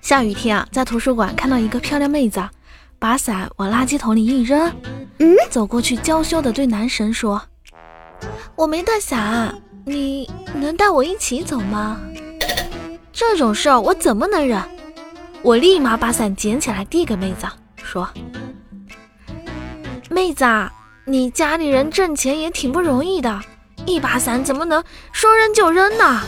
下雨天啊在图书馆看到一个漂亮妹子把伞往垃圾桶里一扔。嗯？走过去娇羞的对男神说我没带伞你能带我一起走吗？这种事儿我怎么能忍？我立马把伞捡起来递给妹子说妹子啊你家里人挣钱也挺不容易的一把伞怎么能说扔就扔呢？